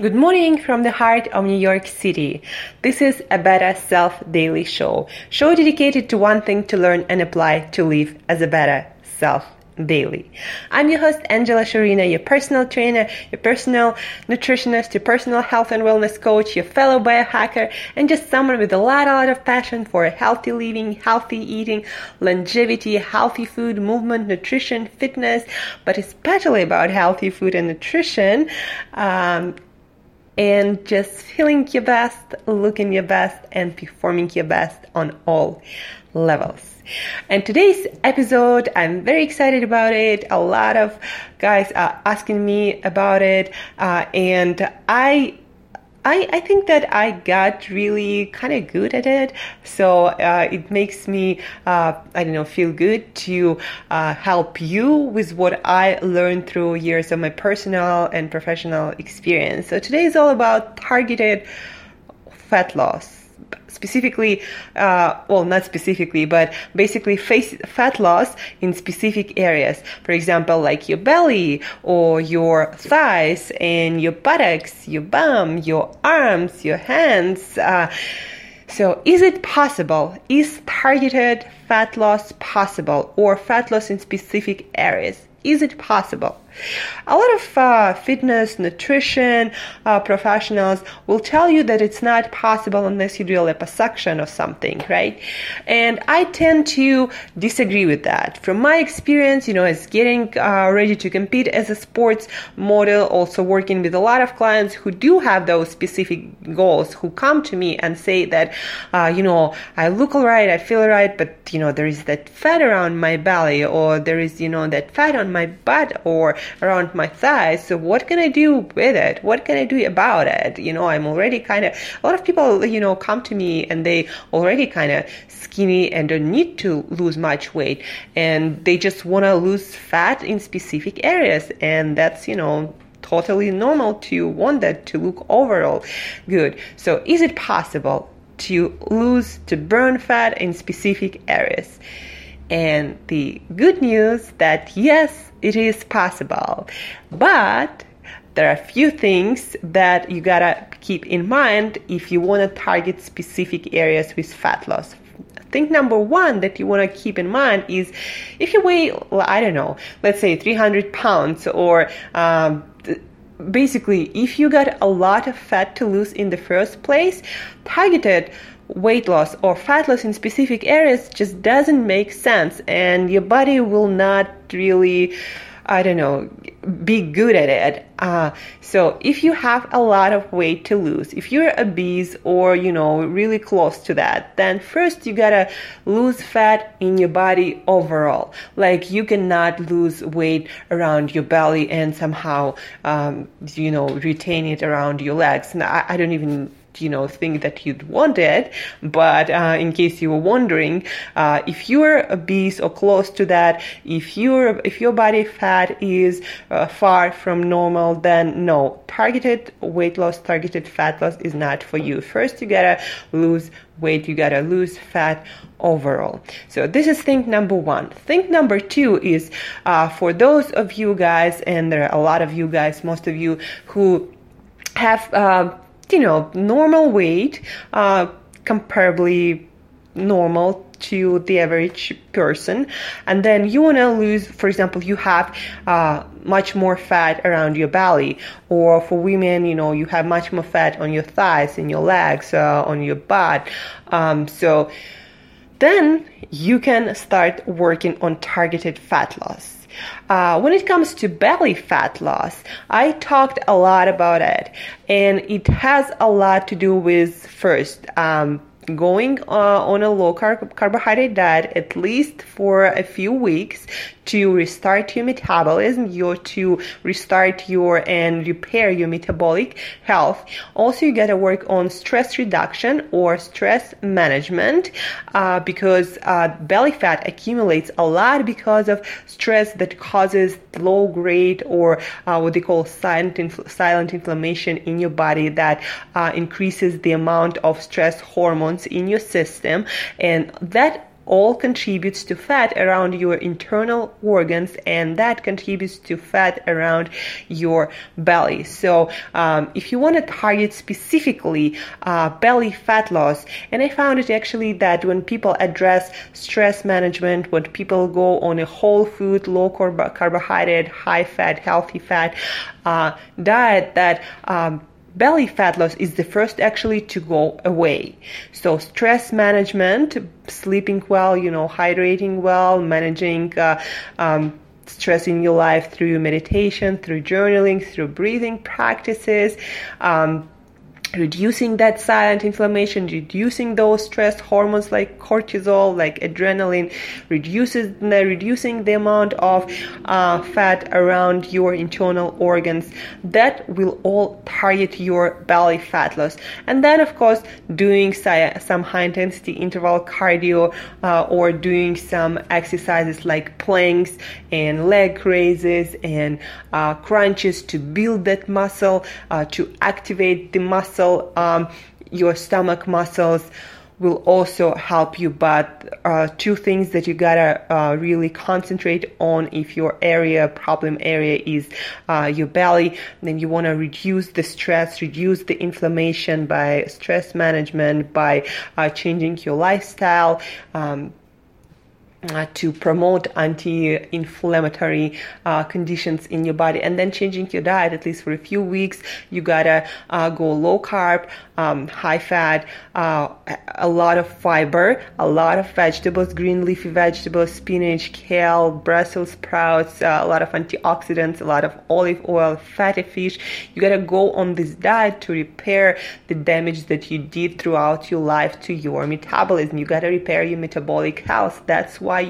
Good morning from the heart of New York City. This is a Better Self Daily Show, show dedicated to one thing to learn and apply to live as a better self daily. I'm your host, Angela Shurina, your personal trainer, your personal nutritionist, your personal health and wellness coach, your fellow biohacker, and just someone with a lot, a lot of passion for healthy living, healthy eating, longevity, healthy food, movement, nutrition, fitness, but especially about healthy food and nutrition. Um, and just feeling your best, looking your best, and performing your best on all levels. And today's episode, I'm very excited about it. A lot of guys are asking me about it, uh, and I I, I think that I got really kind of good at it. So uh, it makes me, uh, I don't know, feel good to uh, help you with what I learned through years of my personal and professional experience. So today is all about targeted fat loss specifically, uh, well, not specifically, but basically face fat loss in specific areas. For example, like your belly or your thighs and your buttocks, your bum, your arms, your hands. Uh, so, is it possible? Is targeted fat loss possible or fat loss in specific areas? Is it possible? A lot of uh, fitness, nutrition uh, professionals will tell you that it's not possible unless you do a liposuction or something, right? And I tend to disagree with that. From my experience, you know, as getting uh, ready to compete as a sports model, also working with a lot of clients who do have those specific goals, who come to me and say that, uh, you know, I look alright, I feel alright, but you know, there is that fat around my belly, or there is, you know, that fat on my butt, or around my thighs. So what can I do with it? What can I do about it? You know, I'm already kind of, a lot of people, you know, come to me and they already kind of skinny and don't need to lose much weight and they just want to lose fat in specific areas. And that's, you know, totally normal to want that to look overall good. So is it possible to lose, to burn fat in specific areas? And the good news that yes, it is possible. But there are a few things that you gotta keep in mind if you wanna target specific areas with fat loss. Think number one that you wanna keep in mind is if you weigh, I don't know, let's say 300 pounds or um, basically if you got a lot of fat to lose in the first place, targeted weight loss or fat loss in specific areas just doesn't make sense and your body will not really I don't know, be good at it. Uh, so if you have a lot of weight to lose, if you're obese or, you know, really close to that, then first you gotta lose fat in your body overall. Like you cannot lose weight around your belly and somehow, um, you know, retain it around your legs. And I, I don't even you know thing that you'd want it but uh, in case you were wondering uh, if you're obese or close to that if your if your body fat is uh, far from normal then no targeted weight loss targeted fat loss is not for you. First you gotta lose weight you gotta lose fat overall. So this is thing number one. Thing number two is uh, for those of you guys and there are a lot of you guys most of you who have uh, you know, normal weight, uh, comparably normal to the average person. And then you want to lose for example you have uh, much more fat around your belly. Or for women you know you have much more fat on your thighs and your legs uh, on your butt. Um, so then you can start working on targeted fat loss uh, when it comes to belly fat loss, I talked a lot about it, and it has a lot to do with first um, going uh, on a low carb carbohydrate diet at least for a few weeks to restart your metabolism, your to restart your and repair your metabolic health. Also, you gotta work on stress reduction or stress management uh, because uh, belly fat accumulates a lot because of stress that causes low grade or uh, what they call silent silent inflammation in your body that uh, increases the amount of stress hormones in your system, and that all contributes to fat around your internal organs and that contributes to fat around your belly. So um, if you want to target specifically uh, belly fat loss, and I found it actually that when people address stress management, when people go on a whole food, low carb- carbohydrate, high fat, healthy fat uh, diet, that um, belly fat loss is the first actually to go away. So stress management, sleeping well, you know, hydrating well, managing uh, um, stress in your life through meditation, through journaling, through breathing practices. Um, reducing that silent inflammation, reducing those stress hormones like cortisol, like adrenaline, reduces reducing the amount of uh, fat around your internal organs. That will all target your belly fat loss. And then, of course, doing some high intensity interval cardio uh, or doing some exercises like planks and leg raises and uh, crunches to build that muscle, uh, to activate the muscle muscle, um, your stomach muscles will also help you. But uh, two things that you gotta uh, really concentrate on if your area, problem area is uh, your belly, then you wanna reduce the stress, reduce the inflammation by stress management, by uh, changing your lifestyle. Um, uh, to promote anti-inflammatory uh, conditions in your body and then changing your diet at least for a few weeks. You gotta uh, go low carb um, high fat uh, a lot of fiber a lot of vegetables green leafy vegetables spinach kale brussels sprouts uh, a lot of antioxidants a lot of olive oil fatty fish. You gotta go on this diet to repair the damage that you did throughout your life to your metabolism. You gotta repair your metabolic health. That's why why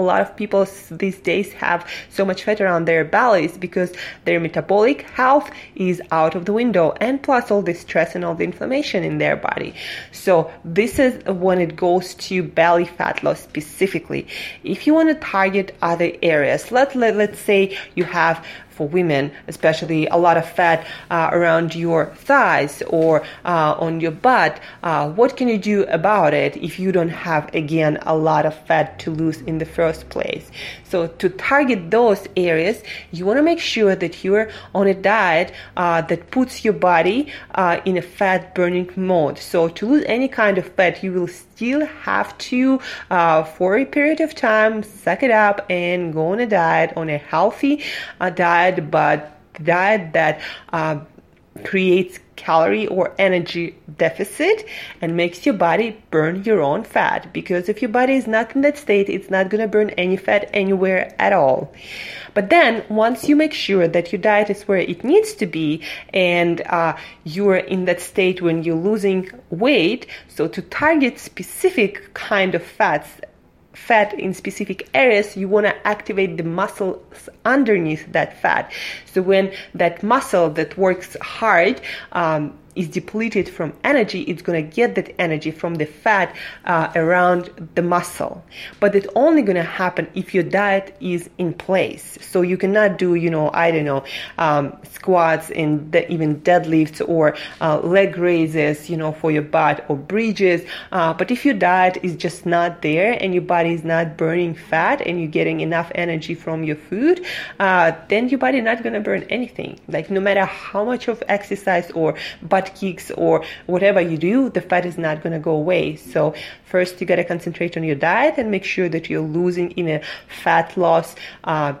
a lot of people these days have so much fat around their bellies because their metabolic health is out of the window and plus all the stress and all the inflammation in their body. So this is when it goes to belly fat loss specifically. If you want to target other areas, let, let let's say you have for women, especially a lot of fat uh, around your thighs or uh, on your butt. Uh, what can you do about it if you don't have, again, a lot of fat to lose in the first place? So, to target those areas, you want to make sure that you're on a diet uh, that puts your body uh, in a fat burning mode. So, to lose any kind of fat, you will still have to, uh, for a period of time, suck it up and go on a diet, on a healthy diet diet, but diet that uh, creates calorie or energy deficit and makes your body burn your own fat. Because if your body is not in that state it's not going to burn any fat anywhere at all. But then once you make sure that your diet is where it needs to be and uh, you're in that state when you're losing weight so to target specific kind of fats fat in specific areas, you want to activate the muscles underneath that fat. So when that muscle that works hard um, is depleted from energy, it's going to get that energy from the fat uh, around the muscle. But it's only going to happen if your diet is in place. So you cannot do, you know, I don't know, um, squats and de- even deadlifts or uh, leg raises, you know, for your butt or bridges. Uh, but if your diet is just not there and your body is not burning fat and you're getting enough energy from your food, uh, then your body not going to burn anything. Like no matter how much of exercise or butt butt kicks or whatever you do, the fat is not going to go away. So first you got to concentrate on your diet and make sure that you're losing in a fat loss uh,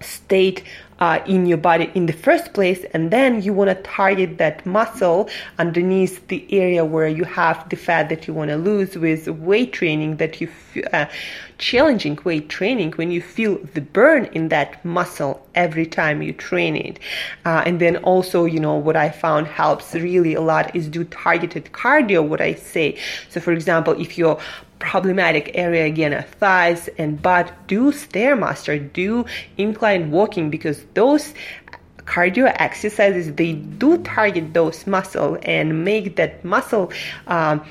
state uh, in your body in the first place, and then you want to target that muscle underneath the area where you have the fat that you want to lose with weight training that you uh, challenging weight training when you feel the burn in that muscle every time you train it. Uh, and then also, you know, what I found helps really a lot is do targeted cardio, what I say. So, for example, if you're problematic area again are thighs and butt. Do stairmaster do incline walking because those cardio exercises they do target those muscle and make that muscle um,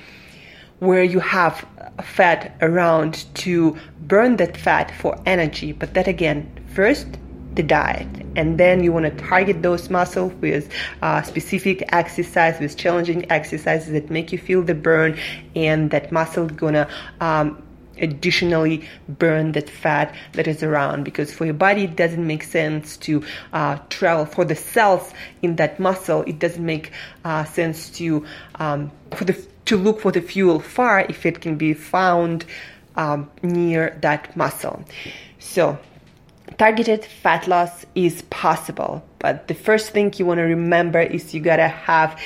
where you have fat around to burn that fat for energy. But that again first the diet. And then you want to target those muscles with uh, specific exercise with challenging exercises that make you feel the burn and that muscle is gonna um, additionally burn that fat that is around. Because for your body it doesn't make sense to uh, travel. For the cells in that muscle it doesn't make uh, sense to um, for the to look for the fuel far if it can be found um, near that muscle. So targeted fat loss is possible but the first thing you want to remember is you gotta have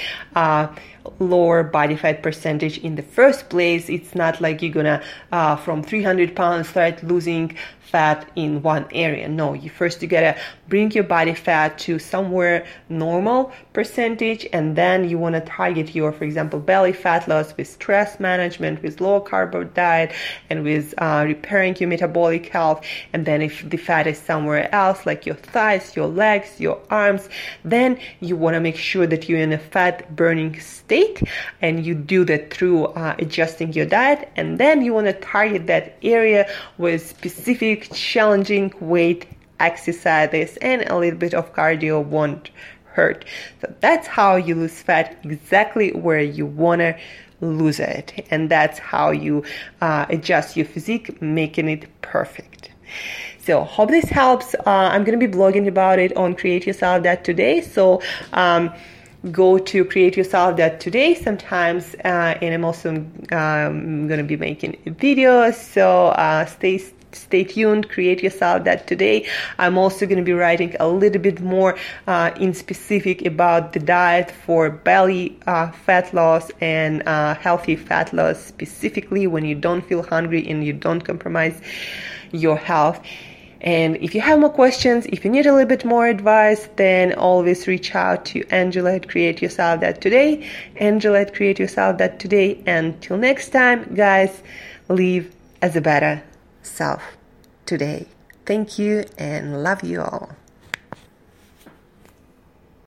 lower body fat percentage in the first place. It's not like you're gonna uh, from 300 pounds start losing fat in one area. No, you first you gotta bring your body fat to somewhere normal percentage, and then you want to target your, for example, belly fat loss with stress management, with low carb diet, and with uh, repairing your metabolic health. And then if the fat is somewhere else, like your thighs, your legs, your arms, then you want to make sure that you're in a fat burning state, and you do that through uh, adjusting your diet, and then you want to target that area with specific challenging weight exercises and a little bit of cardio won't hurt. So that's how you lose fat exactly where you want to lose it. And that's how you uh, adjust your physique, making it perfect. So hope this helps. Uh, I'm going to be blogging about it on Create Yourself That today. So um, go to Create Yourself That today sometimes, uh, and I'm also um, going to be making videos. So uh, stay stay tuned, create yourself that today. I'm also going to be writing a little bit more uh, in specific about the diet for belly uh, fat loss and uh, healthy fat loss, specifically when you don't feel hungry and you don't compromise your health. And if you have more questions, if you need a little bit more advice, then always reach out to Angela at Create Yourself That Today. Angela at Create Yourself That Today. Until next time, guys, live as a better self today. Thank you and love you all.